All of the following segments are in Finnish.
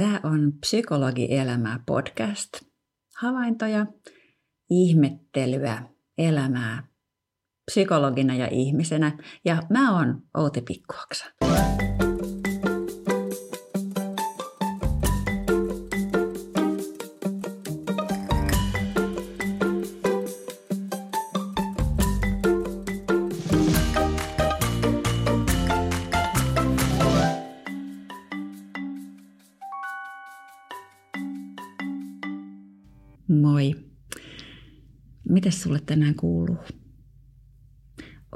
Tämä on Psykologi elämää podcast. Havaintoja, ihmettelyä, elämää psykologina ja ihmisenä. Ja mä oon Outi Pikkuoksa. Sulle tänään kuuluu?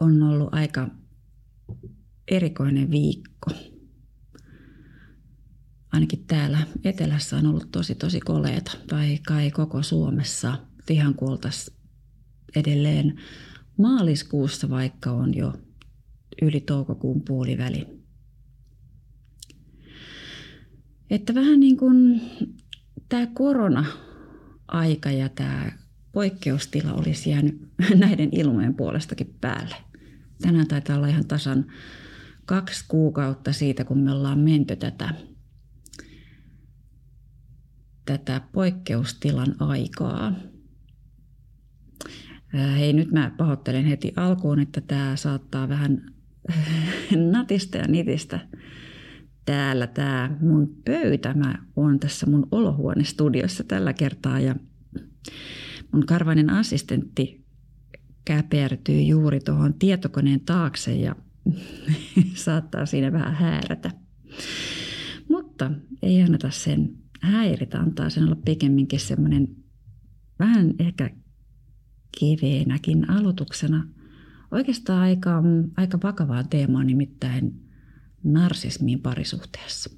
On ollut aika erikoinen viikko. Ainakin täällä etelässä on ollut tosi tosi koleeta, tai kai koko Suomessa. Ihan kuoltas edelleen maaliskuussa, vaikka on jo yli toukokuun puoliväli. Että vähän niin kuin tämä korona aika ja tämä poikkeustila olisi jäänyt näiden ilmojen puolestakin päälle. Tänään taitaa olla ihan tasan kaksi kuukautta siitä, kun me ollaan menty tätä, tätä poikkeustilan aikaa. Hei, nyt mä pahoittelen heti alkuun, että tämä saattaa vähän natista ja nitistä täällä tämä mun pöytä. Mä oon tässä mun olohuonestudiossa tällä kertaa ja mun karvainen assistentti käpertyy juuri tuohon tietokoneen taakse ja saattaa siinä vähän häärätä. Mutta ei anneta sen häiritä, antaa sen olla pikemminkin semmoinen vähän ehkä keveenäkin aloituksena oikeastaan aika, aika vakavaa teemaa, nimittäin narsismiin parisuhteessa.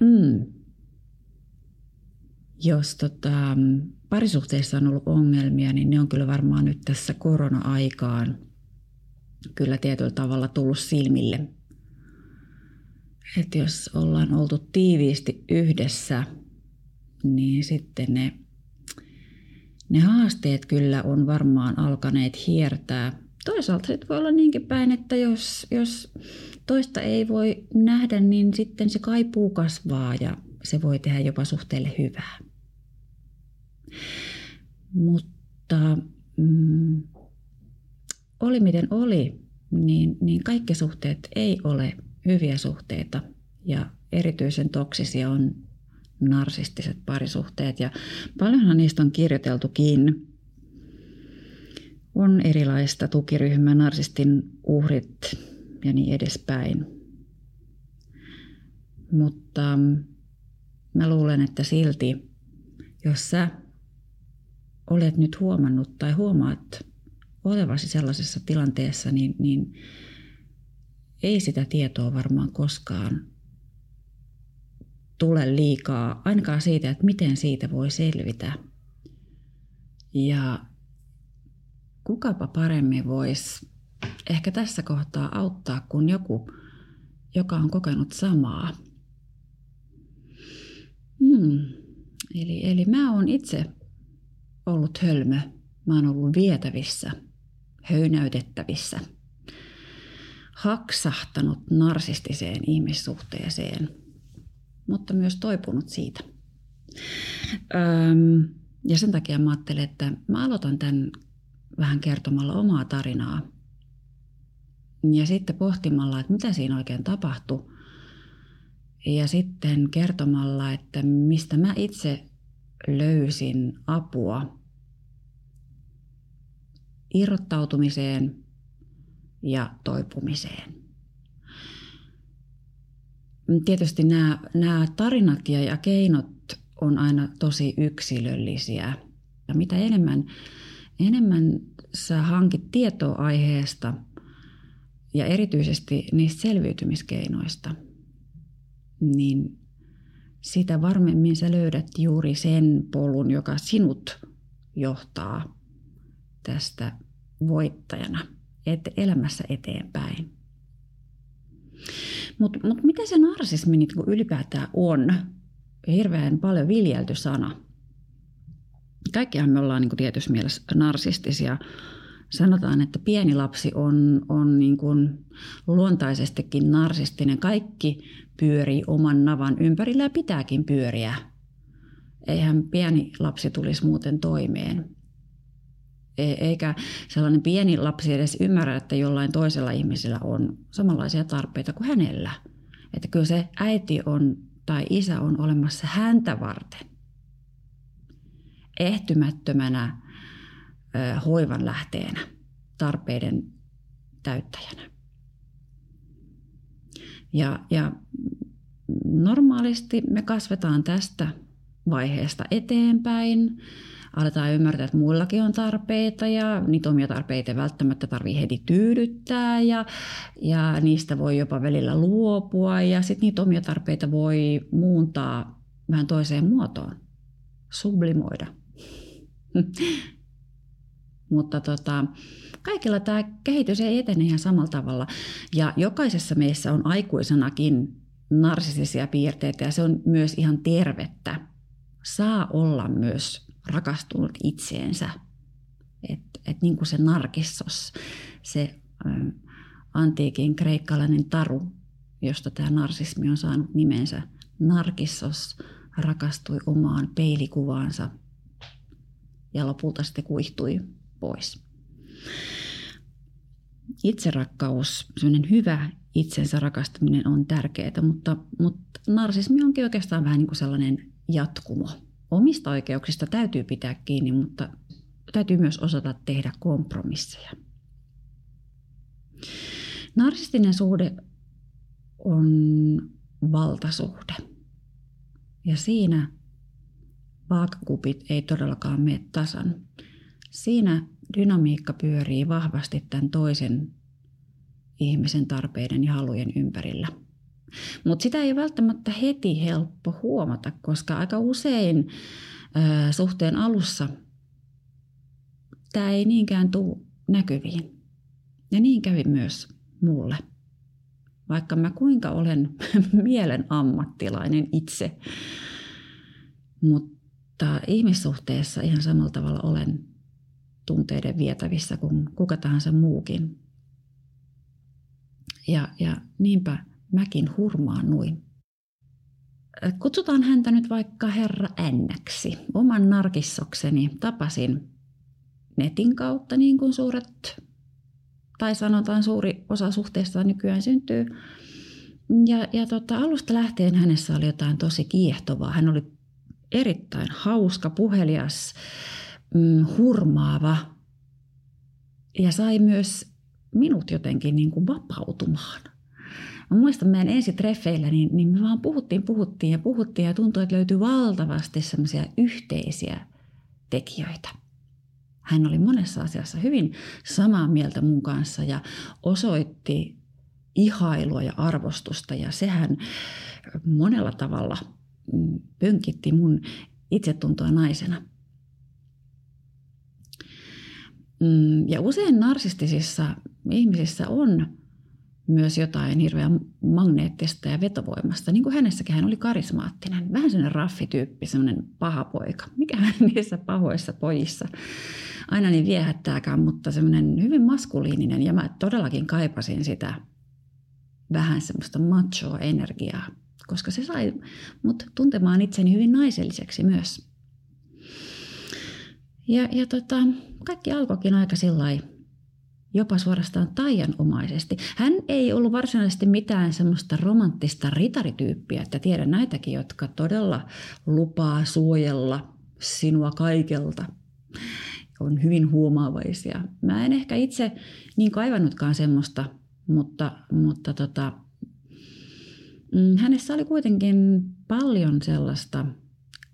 Mm. Jos tota, parisuhteessa on ollut ongelmia, niin ne on kyllä varmaan nyt tässä korona-aikaan kyllä tietyllä tavalla tullut silmille. Että jos ollaan oltu tiiviisti yhdessä, niin sitten ne, ne haasteet kyllä on varmaan alkaneet hiertää toisaalta sitten voi olla niinkin päin, että jos, jos toista ei voi nähdä, niin sitten se kaipuu kasvaa ja se voi tehdä jopa suhteelle hyvää. Mutta mm, oli miten oli, niin, niin kaikki suhteet ei ole hyviä suhteita. Ja erityisen toksisia on narsistiset parisuhteet. Ja paljonhan niistä on kirjoiteltukin. On erilaista tukiryhmää, narsistin uhrit ja niin edespäin. Mutta mm, mä luulen, että silti, jos sä olet nyt huomannut tai huomaat olevasi sellaisessa tilanteessa, niin, niin ei sitä tietoa varmaan koskaan tule liikaa, ainakaan siitä, että miten siitä voi selvitä. Ja kukapa paremmin voisi ehkä tässä kohtaa auttaa kuin joku, joka on kokenut samaa. Hmm. Eli, eli mä oon itse ollut hölmö. Mä oon ollut vietävissä, höynäytettävissä, haksahtanut narsistiseen ihmissuhteeseen, mutta myös toipunut siitä. Öm, ja sen takia mä ajattelen, että mä aloitan tämän vähän kertomalla omaa tarinaa. Ja sitten pohtimalla, että mitä siinä oikein tapahtui. Ja sitten kertomalla, että mistä mä itse löysin apua irrottautumiseen ja toipumiseen. Tietysti nämä, nämä tarinat ja keinot on aina tosi yksilöllisiä. Ja mitä enemmän enemmän sä hankit tietoa aiheesta ja erityisesti niistä selviytymiskeinoista, niin sitä varmemmin sä löydät juuri sen polun, joka sinut johtaa tästä voittajana et elämässä eteenpäin. Mutta mut mitä se narsismi niin ylipäätään on? Hirveän paljon viljelty sana kaikkihan me ollaan niin tietyssä mielessä narsistisia. Sanotaan, että pieni lapsi on, on niin kuin luontaisestikin narsistinen. Kaikki pyörii oman navan ympärillä ja pitääkin pyöriä. Eihän pieni lapsi tulisi muuten toimeen. E, eikä sellainen pieni lapsi edes ymmärrä, että jollain toisella ihmisellä on samanlaisia tarpeita kuin hänellä. Että kyllä se äiti on tai isä on olemassa häntä varten. Ehtymättömänä hoivan lähteenä, tarpeiden täyttäjänä. Ja, ja normaalisti me kasvetaan tästä vaiheesta eteenpäin. Aletaan ymmärtää, että muillakin on tarpeita ja niitä omia tarpeita ei välttämättä tarvitse heti tyydyttää ja, ja niistä voi jopa välillä luopua ja sitten niitä omia tarpeita voi muuntaa vähän toiseen muotoon, sublimoida. Mutta tota, kaikilla tämä kehitys ei etene ihan samalla tavalla. Ja jokaisessa meissä on aikuisenakin narsistisia piirteitä ja se on myös ihan tervettä. Saa olla myös rakastunut itseensä. Että et niin kuin se narkissos, se ä, antiikin kreikkalainen taru, josta tämä narsismi on saanut nimensä. Narkissos rakastui omaan peilikuvaansa ja lopulta sitten kuihtui pois. Itserakkaus, sellainen hyvä itsensä rakastaminen on tärkeää, mutta, mutta narsismi onkin oikeastaan vähän niin kuin sellainen jatkumo. Omista oikeuksista täytyy pitää kiinni, mutta täytyy myös osata tehdä kompromisseja. Narsistinen suhde on valtasuhde. Ja siinä vaakakupit ei todellakaan mene tasan. Siinä dynamiikka pyörii vahvasti tämän toisen ihmisen tarpeiden ja halujen ympärillä. Mutta sitä ei välttämättä heti helppo huomata, koska aika usein ö, suhteen alussa tämä ei niinkään tule näkyviin. Ja niin kävi myös mulle. Vaikka mä kuinka olen mielen ammattilainen itse, mutta ihmissuhteessa ihan samalla tavalla olen tunteiden vietävissä kuin kuka tahansa muukin. Ja, ja niinpä mäkin hurmaannuin. Kutsutaan häntä nyt vaikka herra Nnäksi. Oman narkissokseni tapasin netin kautta, niin kuin suuret, tai sanotaan suuri osa suhteesta nykyään syntyy. Ja, ja tota, alusta lähtien hänessä oli jotain tosi kiehtovaa. Hän oli erittäin hauska, puhelias, mm, hurmaava ja sai myös minut jotenkin niin kuin vapautumaan. Mä muistan meidän treffeillä, niin, niin me vaan puhuttiin, puhuttiin ja puhuttiin ja tuntui, että löytyi valtavasti semmoisia yhteisiä tekijöitä. Hän oli monessa asiassa hyvin samaa mieltä mun kanssa ja osoitti ihailua ja arvostusta ja sehän monella tavalla mm, pönkitti mun itsetuntoa naisena – Mm, ja usein narsistisissa ihmisissä on myös jotain hirveän magneettista ja vetovoimasta. Niin kuin hänessäkin hän oli karismaattinen, vähän sellainen raffityyppi, sellainen paha poika. Mikä niissä pahoissa pojissa aina niin viehättääkään, mutta semmoinen hyvin maskuliininen. Ja mä todellakin kaipasin sitä vähän semmoista machoa energiaa, koska se sai mut tuntemaan itseni hyvin naiselliseksi myös. Ja, ja tota, kaikki alkoikin aika sillä jopa suorastaan taianomaisesti. Hän ei ollut varsinaisesti mitään semmoista romanttista ritarityyppiä, että tiedän näitäkin, jotka todella lupaa suojella sinua kaikelta. On hyvin huomaavaisia. Mä en ehkä itse niin kaivannutkaan semmoista, mutta, mutta tota, mm, hänessä oli kuitenkin paljon sellaista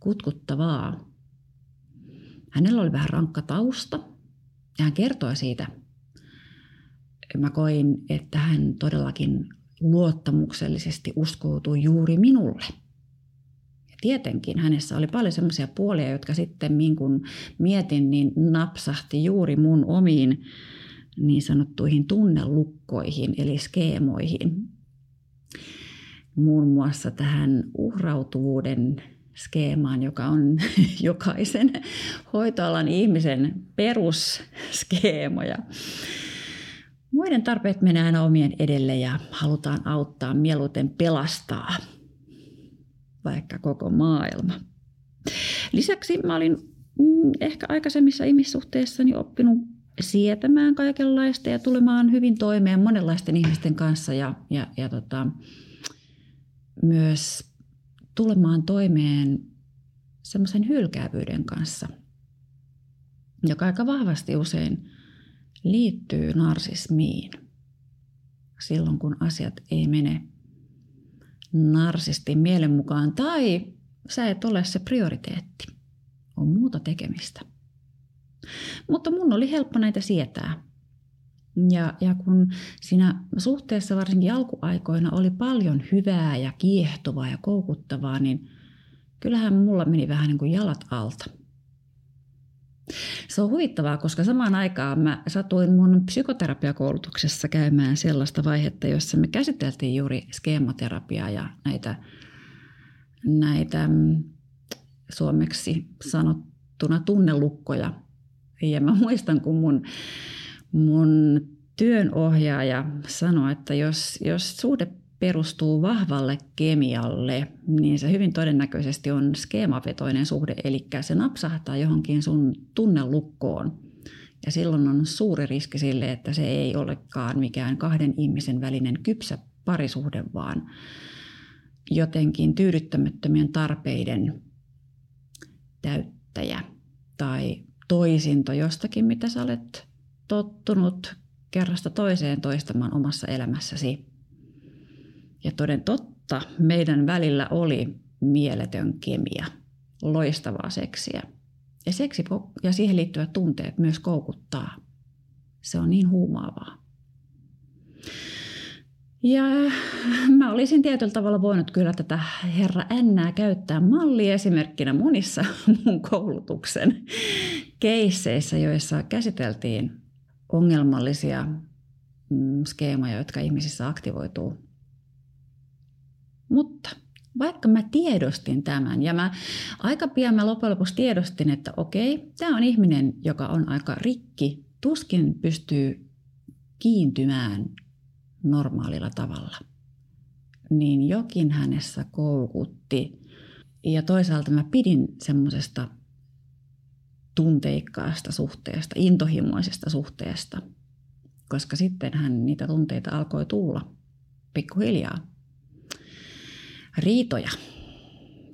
kutkuttavaa, Hänellä oli vähän rankka tausta ja hän kertoi siitä. Mä koin, että hän todellakin luottamuksellisesti uskoutui juuri minulle. Ja tietenkin hänessä oli paljon sellaisia puolia, jotka sitten niin kun mietin, niin napsahti juuri mun omiin niin sanottuihin tunnelukkoihin, eli skeemoihin. Muun muassa tähän uhrautuvuuden skeemaan, joka on jokaisen hoitoalan ihmisen perusskeemoja. Muiden tarpeet menee aina omien edelle ja halutaan auttaa, mieluiten pelastaa vaikka koko maailma. Lisäksi mä olin mm, ehkä aikaisemmissa ihmissuhteissani oppinut sietämään kaikenlaista ja tulemaan hyvin toimeen monenlaisten ihmisten kanssa ja, ja, ja tota, myös tulemaan toimeen semmoisen hylkäävyyden kanssa, joka aika vahvasti usein liittyy narsismiin. Silloin kun asiat ei mene narsistin mielen mukaan tai sä et ole se prioriteetti. On muuta tekemistä. Mutta mun oli helppo näitä sietää. Ja, ja kun siinä suhteessa varsinkin alkuaikoina oli paljon hyvää ja kiehtovaa ja koukuttavaa, niin kyllähän mulla meni vähän niin kuin jalat alta. Se on huvittavaa, koska samaan aikaan mä satuin mun psykoterapiakoulutuksessa käymään sellaista vaihetta, jossa me käsiteltiin juuri skeematerapiaa ja näitä, näitä mm, suomeksi sanottuna tunnelukkoja. Ja mä muistan, kun mun, mun työnohjaaja sanoi, että jos, jos suhde perustuu vahvalle kemialle, niin se hyvin todennäköisesti on skeemavetoinen suhde, eli se napsahtaa johonkin sun tunnelukkoon. Ja silloin on suuri riski sille, että se ei olekaan mikään kahden ihmisen välinen kypsä parisuhde, vaan jotenkin tyydyttämättömien tarpeiden täyttäjä tai toisinto jostakin, mitä sä olet tottunut kerrasta toiseen toistamaan omassa elämässäsi. Ja toden totta, meidän välillä oli mieletön kemia, loistavaa seksiä. Ja seksi ja siihen liittyvät tunteet myös koukuttaa. Se on niin huumaavaa. Ja mä olisin tietyllä tavalla voinut kyllä tätä herra Ännää käyttää malliesimerkkinä monissa mun koulutuksen keisseissä, joissa käsiteltiin ongelmallisia mm, skeemoja, jotka ihmisissä aktivoituu mutta vaikka mä tiedostin tämän ja mä aika pian mä loppujen lopuksi tiedostin, että okei, tämä on ihminen, joka on aika rikki, tuskin pystyy kiintymään normaalilla tavalla. Niin jokin hänessä koukutti. Ja toisaalta mä pidin semmoisesta tunteikkaasta suhteesta, intohimoisesta suhteesta, koska sitten hän niitä tunteita alkoi tulla pikkuhiljaa riitoja,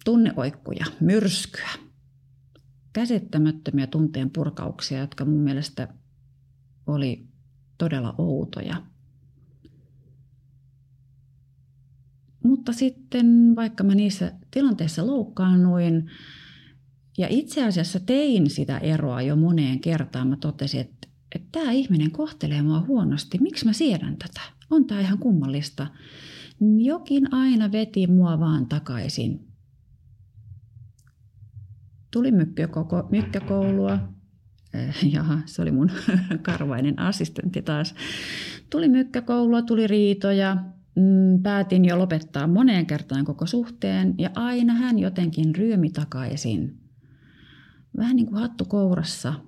tunneoikkuja, myrskyä, käsittämättömiä tunteen purkauksia, jotka mun mielestä oli todella outoja. Mutta sitten vaikka mä niissä tilanteissa loukkaannuin ja itse asiassa tein sitä eroa jo moneen kertaan, mä totesin, että, että tämä ihminen kohtelee mua huonosti, miksi mä siedän tätä? On tämä ihan kummallista jokin aina veti mua vaan takaisin. Tuli mykkäkoko, mykkäkoulua. Eh, jaha, se oli mun karvainen assistentti taas. Tuli mykkäkoulua, tuli riitoja. Mm, päätin jo lopettaa moneen kertaan koko suhteen ja aina hän jotenkin ryömi takaisin. Vähän niin kuin hattu kourassa –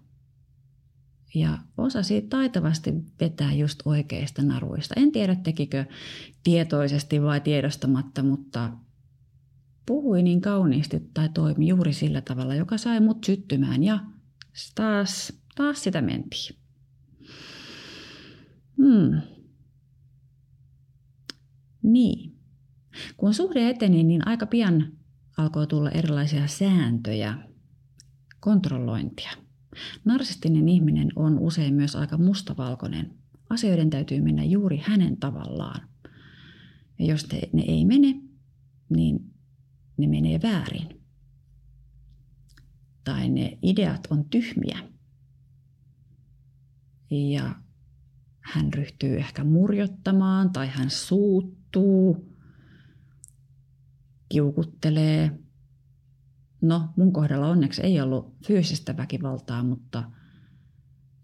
ja osasi taitavasti vetää just oikeista naruista. En tiedä tekikö tietoisesti vai tiedostamatta, mutta puhui niin kauniisti tai toimi juuri sillä tavalla, joka sai mut syttymään ja taas, taas sitä mentiin. Hmm. Niin. Kun suhde eteni, niin aika pian alkoi tulla erilaisia sääntöjä, kontrollointia – Narsistinen ihminen on usein myös aika mustavalkoinen. Asioiden täytyy mennä juuri hänen tavallaan. Ja jos te, ne ei mene, niin ne menee väärin. Tai ne ideat on tyhmiä. Ja hän ryhtyy ehkä murjottamaan tai hän suuttuu, kiukuttelee, No, mun kohdalla onneksi ei ollut fyysistä väkivaltaa, mutta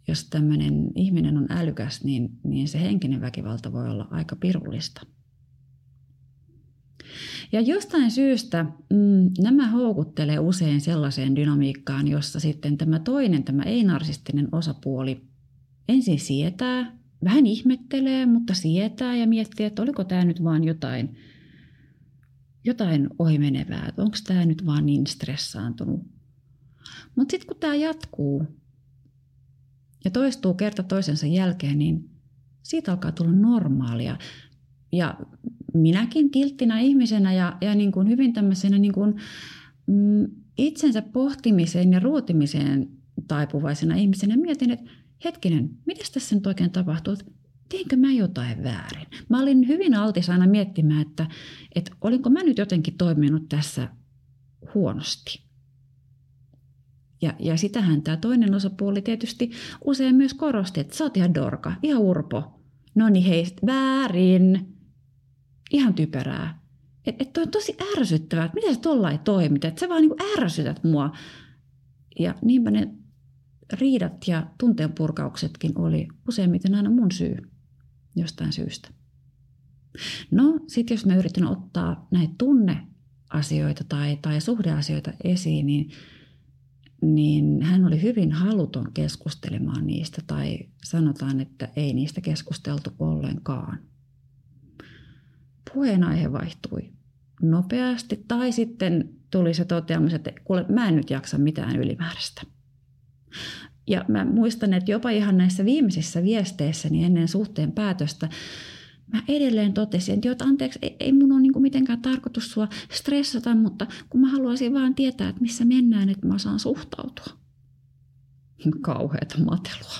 jos tämmöinen ihminen on älykäs, niin, niin se henkinen väkivalta voi olla aika pirullista. Ja jostain syystä mm, nämä houkuttelee usein sellaiseen dynamiikkaan, jossa sitten tämä toinen, tämä ei-narsistinen osapuoli ensin sietää, vähän ihmettelee, mutta sietää ja miettii, että oliko tämä nyt vaan jotain, jotain ohimenevää, että onko tämä nyt vaan niin stressaantunut. Mutta sitten kun tämä jatkuu ja toistuu kerta toisensa jälkeen, niin siitä alkaa tulla normaalia. Ja minäkin kilttinä ihmisenä ja, ja niin kuin hyvin tämmöisenä niin kuin, mm, itsensä pohtimiseen ja ruotimiseen taipuvaisena ihmisenä mietin, että hetkinen, mitä tässä nyt oikein tapahtuu? Teinkö mä jotain väärin? Mä olin hyvin altis aina miettimään, että, että olinko mä nyt jotenkin toiminut tässä huonosti. Ja, ja sitähän tämä toinen osapuoli tietysti usein myös korosti, että sä oot ihan dorka, ihan urpo. No niin hei, väärin. Ihan typerää. Että et on tosi ärsyttävää, että miten sä tollain toimit, että sä vaan niinku ärsytät mua. Ja niinpä ne riidat ja tunteenpurkauksetkin oli useimmiten aina mun syy jostain syystä. No, sitten jos mä yritin ottaa näitä tunneasioita tai, tai suhdeasioita esiin, niin, niin hän oli hyvin haluton keskustelemaan niistä tai sanotaan, että ei niistä keskusteltu ollenkaan. Puheenaihe vaihtui nopeasti tai sitten tuli se toteamus, että kuule, mä en nyt jaksa mitään ylimääräistä. Ja mä muistan, että jopa ihan näissä viimeisissä viesteissä niin ennen suhteen päätöstä mä edelleen totesin, että, että anteeksi, ei, ei mun ole niin mitenkään tarkoitus sua stressata, mutta kun mä haluaisin vaan tietää, että missä mennään, että mä saan suhtautua. Kauheata matelua,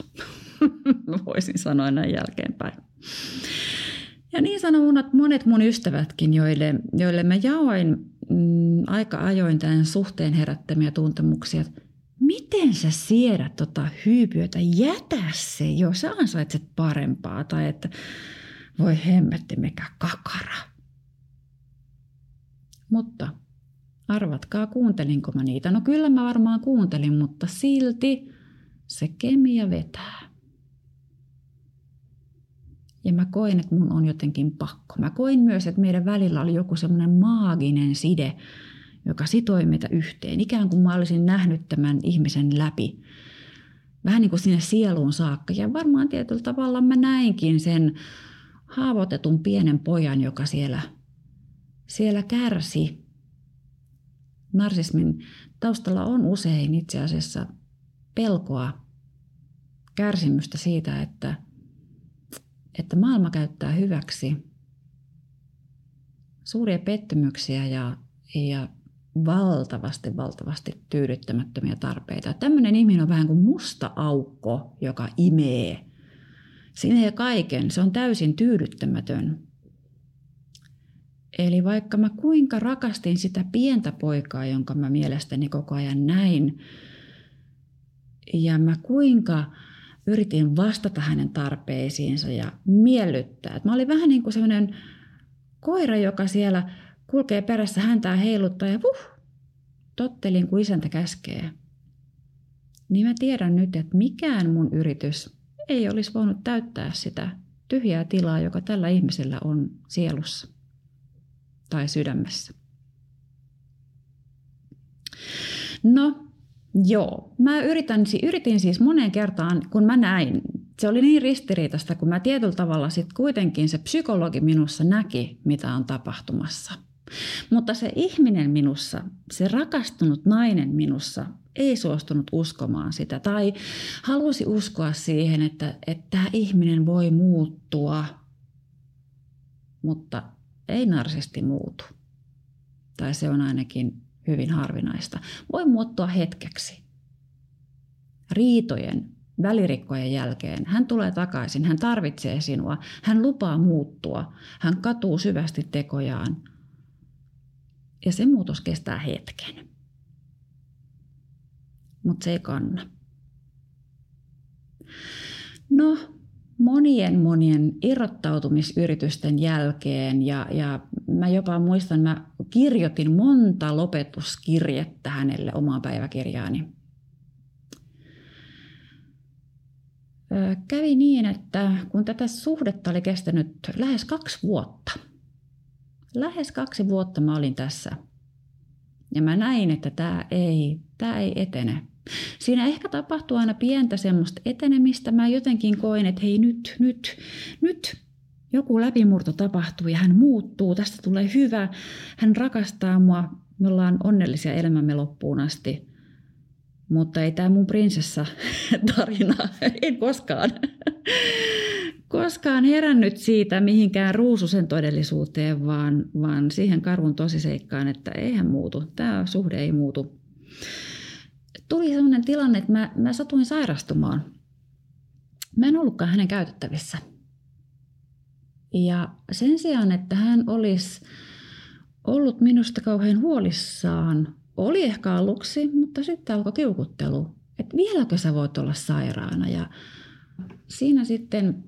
voisin sanoa näin jälkeenpäin. Ja niin sanovat monet mun ystävätkin, joille, joille mä jaoin mm, aika ajoin tämän suhteen herättämiä tuntemuksia, että miten sä siedät tota hyypiötä, jätä se jo, sä ansaitset parempaa. Tai että voi hemmetti mikä kakara. Mutta arvatkaa kuuntelinko mä niitä. No kyllä mä varmaan kuuntelin, mutta silti se kemia vetää. Ja mä koin, että mun on jotenkin pakko. Mä koin myös, että meidän välillä oli joku semmoinen maaginen side, joka sitoi meitä yhteen. Ikään kuin mä olisin nähnyt tämän ihmisen läpi. Vähän niin kuin sinne sieluun saakka. Ja varmaan tietyllä tavalla mä näinkin sen haavoitetun pienen pojan, joka siellä, siellä kärsi. Narsismin taustalla on usein itse asiassa pelkoa, kärsimystä siitä, että, että maailma käyttää hyväksi suuria pettymyksiä ja, ja valtavasti, valtavasti tyydyttämättömiä tarpeita. Tämmöinen ihminen on vähän kuin musta aukko, joka imee. Siinä ei kaiken, se on täysin tyydyttämätön. Eli vaikka mä kuinka rakastin sitä pientä poikaa, jonka mä mielestäni koko ajan näin, ja mä kuinka yritin vastata hänen tarpeisiinsa ja miellyttää. Mä olin vähän niin kuin sellainen koira, joka siellä kulkee perässä häntää heiluttaa ja vuh, tottelin kuin isäntä käskee. Niin mä tiedän nyt, että mikään mun yritys ei olisi voinut täyttää sitä tyhjää tilaa, joka tällä ihmisellä on sielussa tai sydämessä. No, joo. Mä yritän, yritin siis moneen kertaan, kun mä näin, se oli niin ristiriitasta, kun mä tietyllä tavalla sitten kuitenkin se psykologi minussa näki, mitä on tapahtumassa – mutta se ihminen minussa, se rakastunut nainen minussa ei suostunut uskomaan sitä tai halusi uskoa siihen, että, että tämä ihminen voi muuttua, mutta ei narsisti muutu. Tai se on ainakin hyvin harvinaista. Voi muuttua hetkeksi. Riitojen, välirikkojen jälkeen hän tulee takaisin, hän tarvitsee sinua, hän lupaa muuttua, hän katuu syvästi tekojaan – ja se muutos kestää hetken. Mutta se ei kanna. No, monien monien irrottautumisyritysten jälkeen ja, ja mä jopa muistan, mä kirjoitin monta lopetuskirjettä hänelle omaan päiväkirjaani. Kävi niin, että kun tätä suhdetta oli kestänyt lähes kaksi vuotta – lähes kaksi vuotta mä olin tässä. Ja mä näin, että tämä ei, tämä ei etene. Siinä ehkä tapahtuu aina pientä semmoista etenemistä. Mä jotenkin koin, että hei nyt, nyt, nyt joku läpimurto tapahtuu ja hän muuttuu, tästä tulee hyvä, hän rakastaa mua, me ollaan onnellisia elämämme loppuun asti. Mutta ei tämä mun prinsessa tarina, en koskaan, koskaan herännyt siitä mihinkään ruususen todellisuuteen, vaan, vaan siihen karvun tosiseikkaan, että eihän muutu, tämä suhde ei muutu. Tuli sellainen tilanne, että mä, mä satuin sairastumaan. Mä en ollutkaan hänen käytettävissä – ja sen sijaan, että hän olisi ollut minusta kauhean huolissaan, oli ehkä aluksi, mutta sitten alkoi kiukuttelu, että vieläkö sä voit olla sairaana. Ja siinä sitten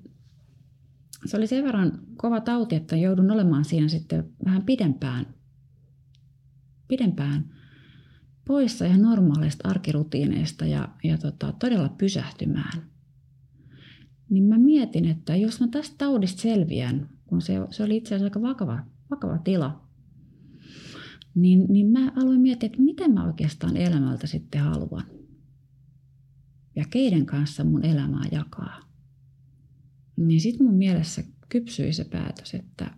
se oli sen verran kova tauti, että joudun olemaan siinä sitten vähän pidempään, pidempään poissa ihan normaaleista arkirutiineista ja, ja tota, todella pysähtymään – niin mä mietin, että jos mä tästä taudista selviän, kun se, se oli itse asiassa aika vakava, vakava tila, niin, niin mä aloin miettiä, että mitä mä oikeastaan elämältä sitten haluan. Ja keiden kanssa mun elämää jakaa. Niin sitten mun mielessä kypsyi se päätös, että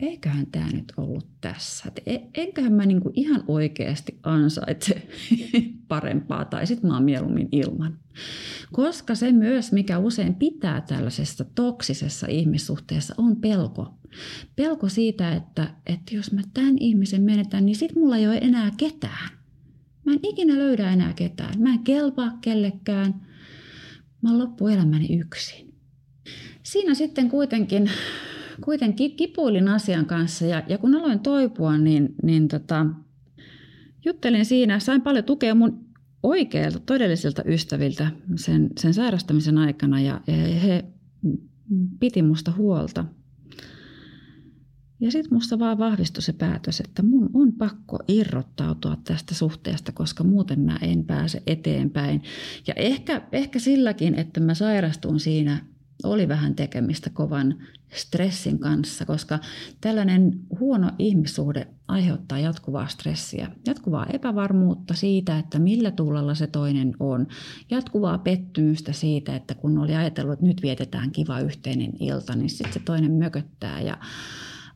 eiköhän tämä nyt ollut tässä. Et e, enköhän mä niinku ihan oikeasti ansaitse parempaa tai sitten mä oon mieluummin ilman. Koska se myös, mikä usein pitää tällaisessa toksisessa ihmissuhteessa, on pelko. Pelko siitä, että, että jos mä tämän ihmisen menetän, niin sitten mulla ei ole enää ketään. Mä en ikinä löydä enää ketään. Mä en kelpaa kellekään. Mä oon loppuelämäni yksin. Siinä sitten kuitenkin kuitenkin kipuilin asian kanssa ja, ja kun aloin toipua, niin, niin tota, juttelin siinä, sain paljon tukea mun oikeilta, todellisilta ystäviltä sen, sen sairastamisen aikana ja, ja he piti musta huolta. Ja sitten musta vaan vahvistui se päätös, että mun on pakko irrottautua tästä suhteesta, koska muuten mä en pääse eteenpäin. Ja ehkä, ehkä silläkin, että mä sairastun siinä oli vähän tekemistä kovan stressin kanssa, koska tällainen huono ihmissuhde aiheuttaa jatkuvaa stressiä, jatkuvaa epävarmuutta siitä, että millä tuulella se toinen on, jatkuvaa pettymystä siitä, että kun oli ajatellut, että nyt vietetään kiva yhteinen ilta, niin sitten se toinen mököttää ja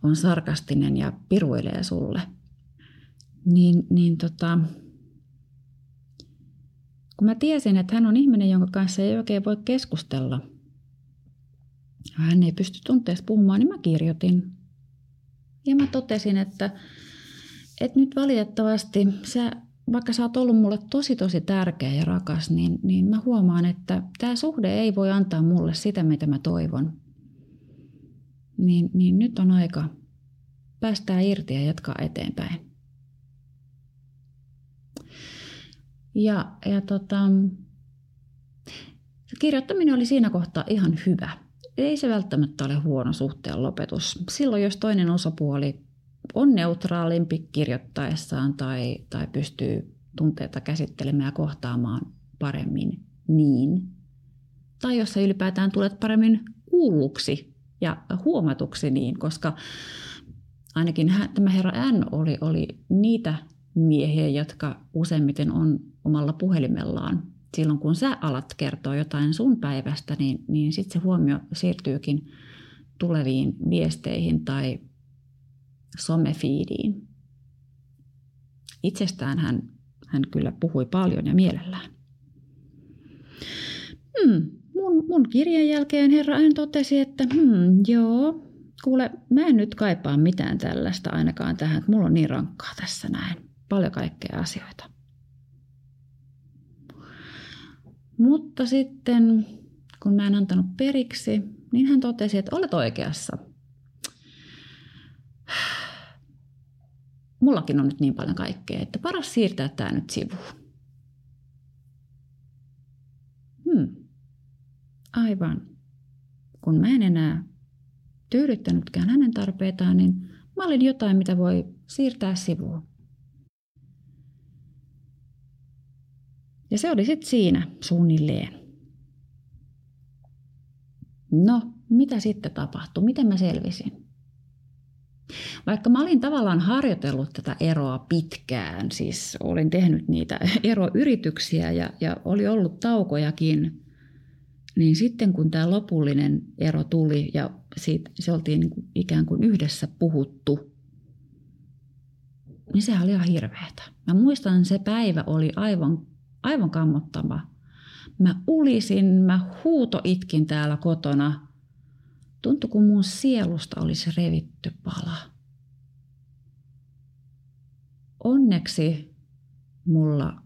on sarkastinen ja piruilee sulle. Niin, niin tota, kun mä tiesin, että hän on ihminen, jonka kanssa ei oikein voi keskustella – hän ei pysty tunteesta puhumaan, niin mä kirjoitin. Ja mä totesin, että, että nyt valitettavasti sä, vaikka sä oot ollut mulle tosi tosi tärkeä ja rakas, niin, niin mä huomaan, että tämä suhde ei voi antaa mulle sitä, mitä mä toivon. Niin, niin nyt on aika päästää irti ja jatkaa eteenpäin. Ja, ja tota, kirjoittaminen oli siinä kohtaa ihan hyvä ei se välttämättä ole huono suhteen lopetus. Silloin, jos toinen osapuoli on neutraalimpi kirjoittaessaan tai, tai pystyy tunteita käsittelemään ja kohtaamaan paremmin niin. Tai jos sä ylipäätään tulet paremmin kuulluksi ja huomatuksi niin, koska ainakin hän, tämä herra N oli, oli niitä miehiä, jotka useimmiten on omalla puhelimellaan silloin kun sä alat kertoa jotain sun päivästä, niin, niin sitten se huomio siirtyykin tuleviin viesteihin tai somefiidiin. Itsestään hän, hän kyllä puhui paljon ja mielellään. Hmm, mun, mun kirjan jälkeen herra hän totesi, että hmm, joo, kuule, mä en nyt kaipaa mitään tällaista ainakaan tähän, että mulla on niin rankkaa tässä näin. Paljon kaikkea asioita. Mutta sitten, kun mä en antanut periksi, niin hän totesi, että olet oikeassa. Mullakin on nyt niin paljon kaikkea, että paras siirtää tämä nyt sivuun. Hmm. Aivan. Kun mä en enää tyydyttänytkään hänen tarpeitaan, niin mä olin jotain, mitä voi siirtää sivuun. Ja se oli sitten siinä suunnilleen. No, mitä sitten tapahtui? Miten mä selvisin? Vaikka mä olin tavallaan harjoitellut tätä eroa pitkään, siis olin tehnyt niitä eroyrityksiä ja, ja oli ollut taukojakin, niin sitten kun tämä lopullinen ero tuli ja siitä, se oltiin niin kuin ikään kuin yhdessä puhuttu, niin sehän oli ihan hirveätä. Mä muistan, se päivä oli aivan, aivan kammottava. Mä ulisin, mä huuto itkin täällä kotona. Tuntui, kun mun sielusta olisi revitty pala. Onneksi mulla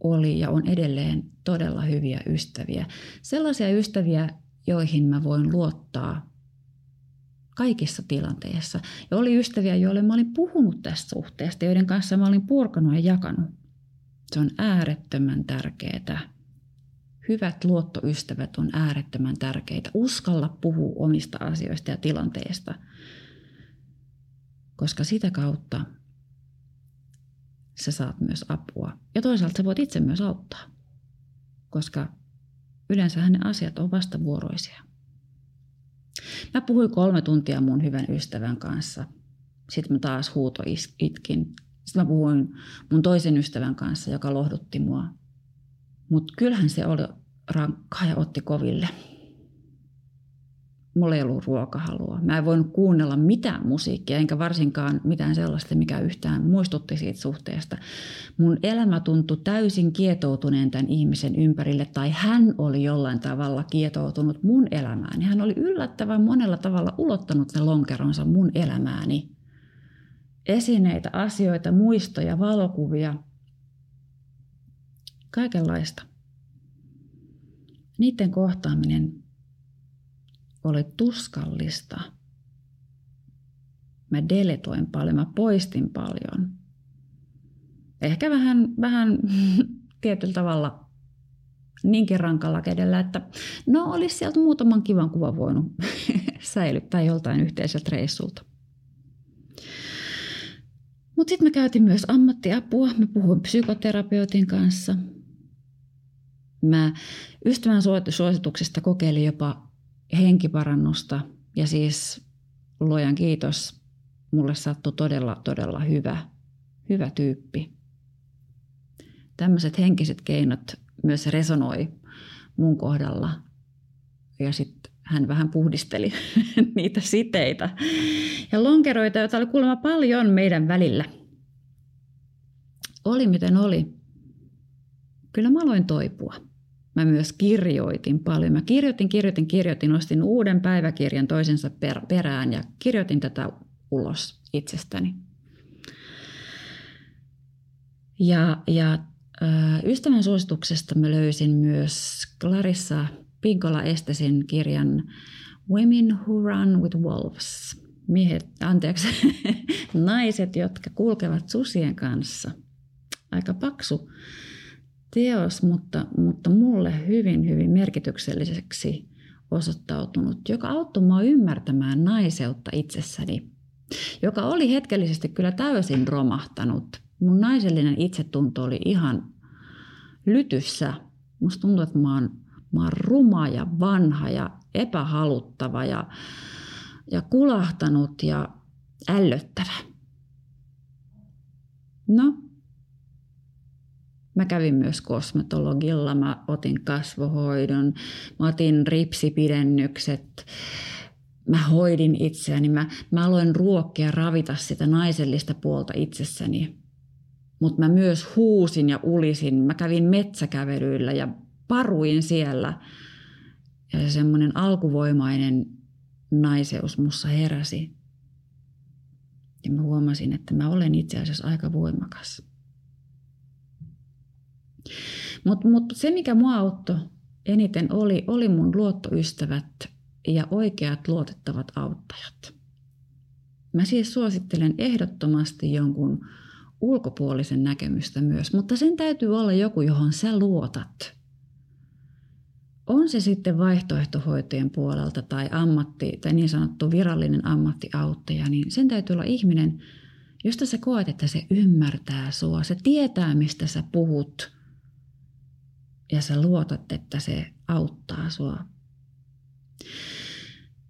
oli ja on edelleen todella hyviä ystäviä. Sellaisia ystäviä, joihin mä voin luottaa kaikissa tilanteissa. Ja oli ystäviä, joille mä olin puhunut tästä suhteesta, joiden kanssa mä olin purkanut ja jakanut. Se on äärettömän tärkeää. Hyvät luottoystävät on äärettömän tärkeitä. Uskalla puhua omista asioista ja tilanteesta, koska sitä kautta sä saat myös apua. Ja toisaalta sä voit itse myös auttaa, koska yleensä ne asiat on vastavuoroisia. Mä puhuin kolme tuntia mun hyvän ystävän kanssa. Sitten mä taas huuto itkin. Sitten mä puhuin mun toisen ystävän kanssa, joka lohdutti mua. Mutta kyllähän se oli rankkaa ja otti koville mulla ei ollut ruokahalua. Mä en voinut kuunnella mitään musiikkia, enkä varsinkaan mitään sellaista, mikä yhtään muistutti siitä suhteesta. Mun elämä tuntui täysin kietoutuneen tämän ihmisen ympärille, tai hän oli jollain tavalla kietoutunut mun elämääni. Hän oli yllättävän monella tavalla ulottanut ne lonkeronsa mun elämääni. Esineitä, asioita, muistoja, valokuvia, kaikenlaista. Niiden kohtaaminen oli tuskallista. Mä deletoin paljon, mä poistin paljon. Ehkä vähän, vähän tietyllä tavalla niinkin rankalla kädellä, että no olisi sieltä muutaman kivan kuvan voinut säilyttää joltain yhteiseltä reissulta. Mutta sitten me käytin myös ammattiapua. Mä puhuin psykoterapeutin kanssa. Mä ystävän suosituksesta kokeilin jopa henkiparannusta ja siis luojan kiitos, mulle sattui todella, todella hyvä, hyvä tyyppi. Tämmöiset henkiset keinot myös resonoi mun kohdalla. Ja sitten hän vähän puhdisteli niitä siteitä ja lonkeroita, joita oli kuulemma paljon meidän välillä. Oli miten oli. Kyllä mä aloin toipua. Mä myös kirjoitin paljon. Mä kirjoitin, kirjoitin, kirjoitin, ostin uuden päiväkirjan toisensa per, perään ja kirjoitin tätä ulos itsestäni. Ja, ja ystävän suosituksesta mä löysin myös Clarissa Pinkola Estesin kirjan Women Who Run with Wolves. Miehet, anteeksi, naiset, jotka kulkevat susien kanssa. Aika paksu teos, mutta, mutta mulle hyvin, hyvin merkitykselliseksi osoittautunut, joka auttoi mua ymmärtämään naiseutta itsessäni, joka oli hetkellisesti kyllä täysin romahtanut. Mun naisellinen itsetunto oli ihan lytyssä. Musta tuntuu, että mä oon, mä oon ruma ja vanha ja epähaluttava ja, ja kulahtanut ja ällöttävä. No, Mä kävin myös kosmetologilla, mä otin kasvohoidon, mä otin ripsipidennykset, mä hoidin itseäni, mä, mä aloin ruokkia ravita sitä naisellista puolta itsessäni. Mutta mä myös huusin ja ulisin, mä kävin metsäkävelyillä ja paruin siellä. Ja se semmoinen alkuvoimainen naiseus mussa heräsi. Ja mä huomasin, että mä olen itse asiassa aika voimakas. Mutta mut se, mikä mua auttoi eniten, oli, oli mun luottoystävät ja oikeat luotettavat auttajat. Mä siis suosittelen ehdottomasti jonkun ulkopuolisen näkemystä myös, mutta sen täytyy olla joku, johon sä luotat. On se sitten vaihtoehtohoitojen puolelta tai ammatti tai niin sanottu virallinen ammattiauttaja, niin sen täytyy olla ihminen, josta sä koet, että se ymmärtää sua, se tietää, mistä sä puhut – ja sä luotat, että se auttaa sua.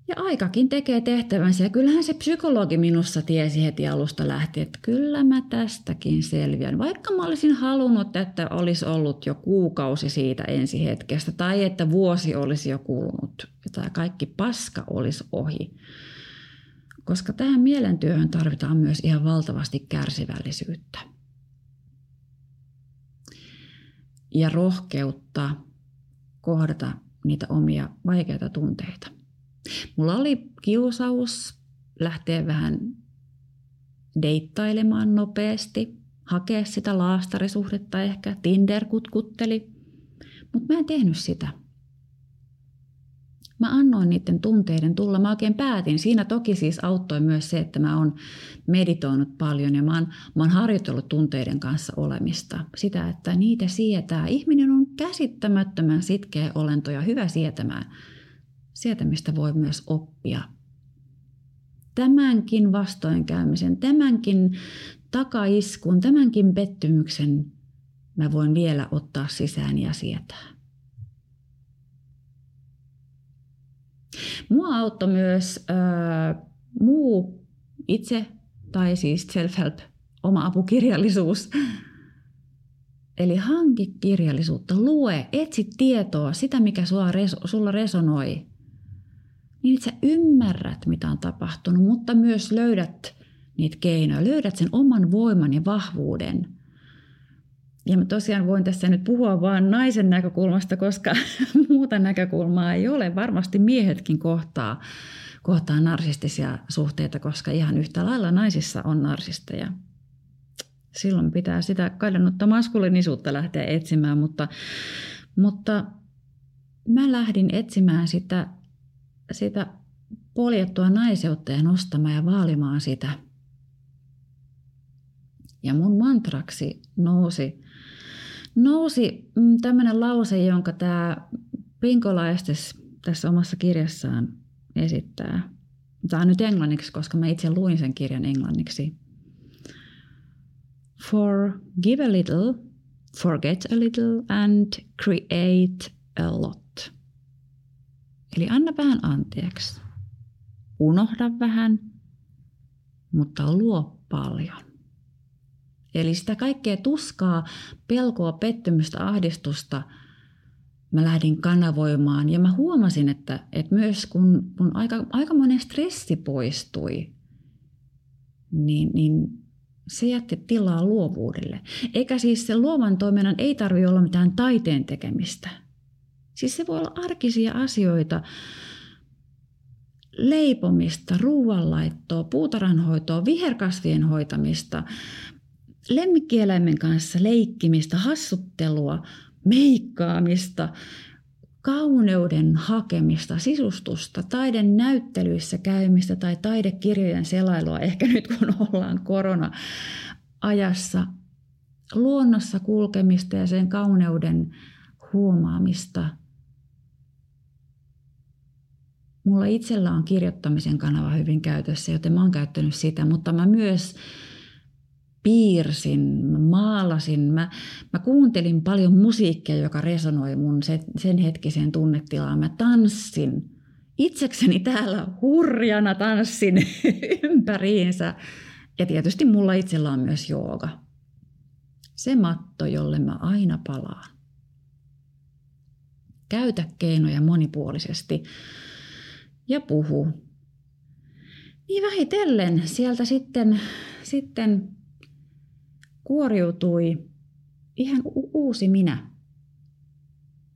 Ja aikakin tekee tehtävänsä ja kyllähän se psykologi minussa tiesi heti alusta lähtien, että kyllä mä tästäkin selviän. Vaikka mä olisin halunnut, että olisi ollut jo kuukausi siitä ensi hetkestä tai että vuosi olisi jo kulunut tämä kaikki paska olisi ohi. Koska tähän mielentyöhön tarvitaan myös ihan valtavasti kärsivällisyyttä. Ja rohkeutta kohdata niitä omia vaikeita tunteita. Mulla oli kiusaus lähteä vähän deittailemaan nopeasti, hakea sitä laastarisuhdetta ehkä, Tinder kutkutteli, mutta mä en tehnyt sitä. Mä annoin niiden tunteiden tulla. Mä oikein päätin. Siinä toki siis auttoi myös se, että mä oon meditoinut paljon ja mä oon, mä oon harjoitellut tunteiden kanssa olemista. Sitä, että niitä sietää. Ihminen on käsittämättömän sitkeä olento ja hyvä sietämään sietämistä voi myös oppia. Tämänkin vastoinkäymisen, tämänkin takaiskun, tämänkin pettymyksen mä voin vielä ottaa sisään ja sietää. Mua auttoi myös äh, muu itse, tai siis self-help, oma apukirjallisuus. Eli hanki kirjallisuutta, lue, etsi tietoa, sitä mikä sulla, sulla resonoi niin että sä ymmärrät, mitä on tapahtunut, mutta myös löydät niitä keinoja, löydät sen oman voiman ja vahvuuden. Ja mä tosiaan voin tässä nyt puhua vain naisen näkökulmasta, koska muuta näkökulmaa ei ole. Varmasti miehetkin kohtaa, kohtaa narsistisia suhteita, koska ihan yhtä lailla naisissa on narsisteja. Silloin pitää sitä kadonnutta maskuliinisuutta lähteä etsimään, mutta, mutta mä lähdin etsimään sitä sitä poljettua naiseutta ja nostamaan ja vaalimaan sitä. Ja mun mantraksi nousi, nousi mm, tämmöinen lause, jonka tämä Pinkolaistes tässä omassa kirjassaan esittää. Tämä on nyt englanniksi, koska mä itse luin sen kirjan englanniksi. For give a little, forget a little and create a lot. Eli anna vähän anteeksi. Unohda vähän, mutta luo paljon. Eli sitä kaikkea tuskaa, pelkoa, pettymystä, ahdistusta mä lähdin kanavoimaan. Ja mä huomasin, että, että myös kun, kun aika, aika monen stressi poistui, niin, niin se jätti tilaa luovuudelle. Eikä siis se luovan toiminnan ei tarvitse olla mitään taiteen tekemistä – Siis se voi olla arkisia asioita, leipomista, ruoanlaittoa, puutarhanhoitoa, viherkasvien hoitamista, lemmikkieläimen kanssa leikkimistä, hassuttelua, meikkaamista, kauneuden hakemista, sisustusta, taiden näyttelyissä käymistä tai taidekirjojen selailua, ehkä nyt kun ollaan korona-ajassa, luonnossa kulkemista ja sen kauneuden huomaamista – Mulla itsellä on kirjoittamisen kanava hyvin käytössä, joten mä oon käyttänyt sitä, mutta mä myös piirsin, mä maalasin, mä, mä kuuntelin paljon musiikkia, joka resonoi mun sen hetkisen tunnetilaan. Mä tanssin itsekseni täällä hurjana tanssin ympäriinsä. Ja tietysti mulla itsellä on myös jooga. Se matto, jolle mä aina palaan. Käytä keinoja monipuolisesti ja puhu. Niin vähitellen sieltä sitten, sitten kuoriutui ihan u- uusi minä.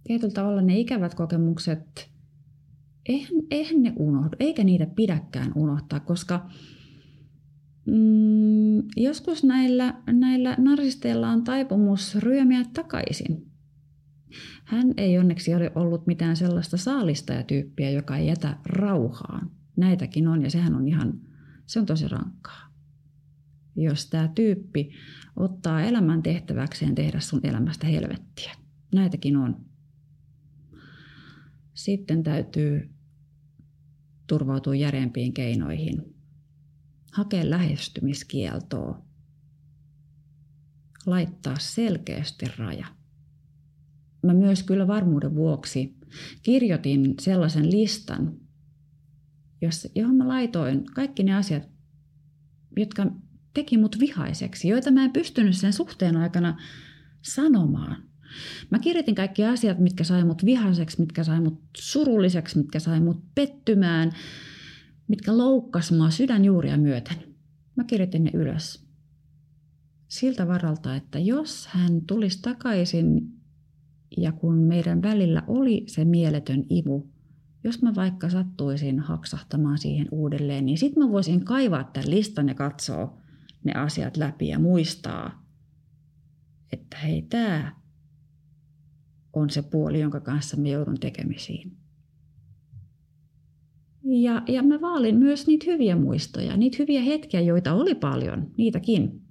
Tietyllä tavalla ne ikävät kokemukset, eihän, eihän ne unohdu, eikä niitä pidäkään unohtaa, koska mm, joskus näillä, näillä narsisteilla on taipumus ryömiä takaisin. Hän ei onneksi ole ollut mitään sellaista saalistajatyyppiä, joka ei jätä rauhaan. Näitäkin on ja sehän on ihan, se on tosi rankkaa. Jos tämä tyyppi ottaa elämän tehtäväkseen tehdä sun elämästä helvettiä. Näitäkin on. Sitten täytyy turvautua järeempiin keinoihin. Hakea lähestymiskieltoa. Laittaa selkeästi raja mä myös kyllä varmuuden vuoksi kirjoitin sellaisen listan, jos, johon mä laitoin kaikki ne asiat, jotka teki mut vihaiseksi, joita mä en pystynyt sen suhteen aikana sanomaan. Mä kirjoitin kaikki asiat, mitkä sai mut vihaiseksi, mitkä sai mut surulliseksi, mitkä sai mut pettymään, mitkä loukkas mua sydänjuuria myöten. Mä kirjoitin ne ylös. Siltä varalta, että jos hän tulisi takaisin ja kun meidän välillä oli se mieletön imu, jos mä vaikka sattuisin haksahtamaan siihen uudelleen, niin sitten mä voisin kaivaa tämän listan ja katsoa ne asiat läpi ja muistaa, että hei, tämä on se puoli, jonka kanssa mä joudun tekemisiin. Ja, ja mä vaalin myös niitä hyviä muistoja, niitä hyviä hetkiä, joita oli paljon, niitäkin.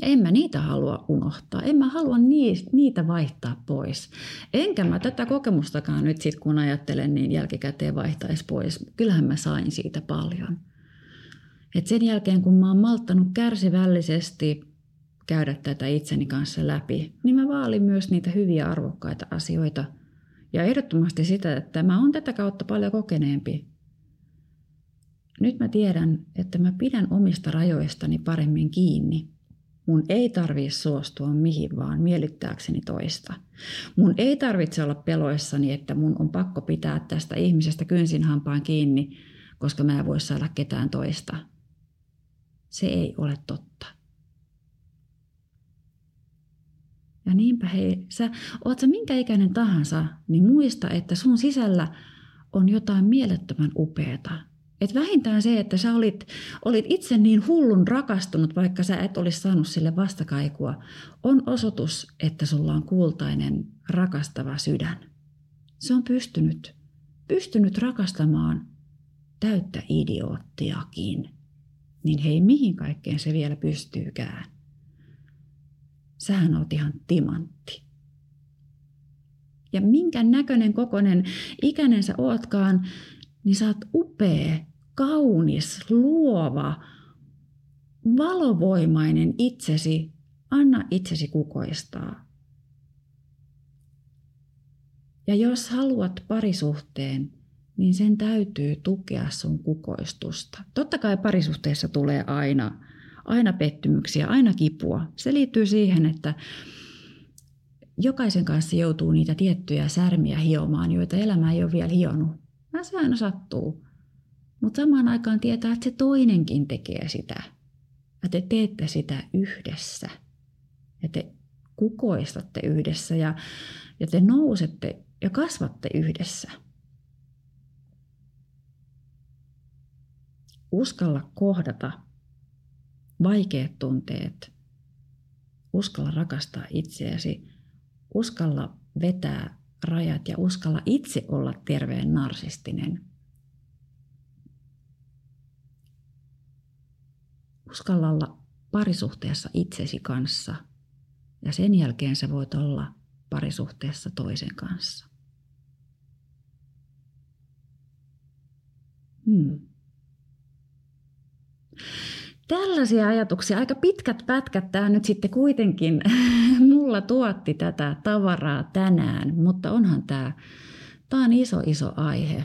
Ja en mä niitä halua unohtaa. En mä halua niitä vaihtaa pois. Enkä mä tätä kokemustakaan nyt sit, kun ajattelen, niin jälkikäteen vaihtaisi pois. Kyllähän mä sain siitä paljon. Et sen jälkeen, kun mä oon malttanut kärsivällisesti käydä tätä itseni kanssa läpi, niin mä vaalin myös niitä hyviä arvokkaita asioita. Ja ehdottomasti sitä, että mä oon tätä kautta paljon kokeneempi. Nyt mä tiedän, että mä pidän omista rajoistani paremmin kiinni – Mun ei tarvitse suostua mihin vaan miellyttääkseni toista. Mun ei tarvitse olla peloissani, että mun on pakko pitää tästä ihmisestä kynsinhampaan kiinni, koska mä en voi saada ketään toista. Se ei ole totta. Ja niinpä hei, sä, oot sä minkä ikäinen tahansa, niin muista, että sun sisällä on jotain mielettömän upeata – et vähintään se, että sä olit, olit itse niin hullun rakastunut, vaikka sä et olisi saanut sille vastakaikua, on osoitus, että sulla on kultainen, rakastava sydän. Se on pystynyt, pystynyt rakastamaan täyttä idioottiakin. Niin hei, mihin kaikkeen se vielä pystyykään? Sähän oot ihan timantti. Ja minkä näköinen kokonen ikäinen sä ootkaan, niin sä oot upea kaunis, luova, valovoimainen itsesi, anna itsesi kukoistaa. Ja jos haluat parisuhteen, niin sen täytyy tukea sun kukoistusta. Totta kai parisuhteessa tulee aina, aina pettymyksiä, aina kipua. Se liittyy siihen, että jokaisen kanssa joutuu niitä tiettyjä särmiä hiomaan, joita elämä ei ole vielä hionut. Se aina sattuu. Mutta samaan aikaan tietää, että se toinenkin tekee sitä. Ja te teette sitä yhdessä. Ja te kukoistatte yhdessä ja, ja te nousette ja kasvatte yhdessä. Uskalla kohdata vaikeat tunteet. Uskalla rakastaa itseäsi. Uskalla vetää rajat ja uskalla itse olla terveen narsistinen – Uskalla olla parisuhteessa itsesi kanssa ja sen jälkeen sä voit olla parisuhteessa toisen kanssa. Hmm. Tällaisia ajatuksia, aika pitkät pätkät tämä nyt sitten kuitenkin mulla tuotti tätä tavaraa tänään, mutta onhan tämä, tämä on iso iso aihe.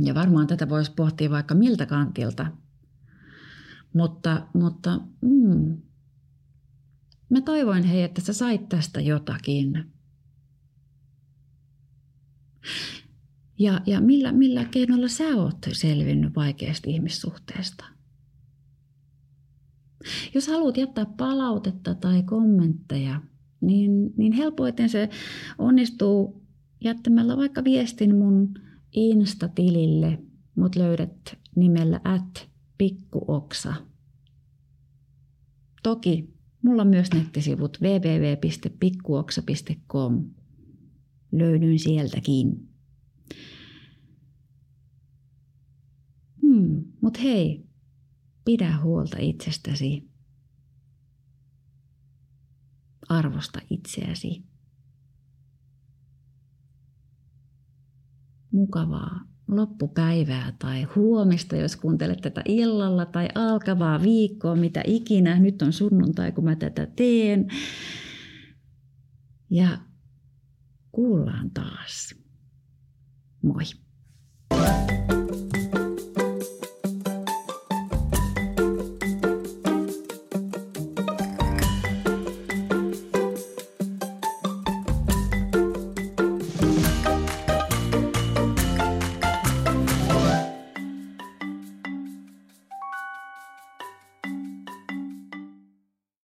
Ja varmaan tätä voisi pohtia vaikka miltä kantilta mutta, mutta mm, mä toivoin hei, että sä sait tästä jotakin. Ja, ja millä, millä keinoilla sä oot selvinnyt vaikeasta ihmissuhteesta? Jos haluat jättää palautetta tai kommentteja, niin, niin helpoiten se onnistuu jättämällä vaikka viestin mun Insta-tilille. Mut löydät nimellä at pikkuoksa. Toki mulla on myös nettisivut www.pikkuoksa.com. Löydyn sieltäkin. Hmm, mut hei, pidä huolta itsestäsi. Arvosta itseäsi. Mukavaa loppupäivää tai huomista, jos kuuntelet tätä illalla tai alkavaa viikkoa, mitä ikinä. Nyt on sunnuntai, kun mä tätä teen. Ja kuullaan taas. Moi.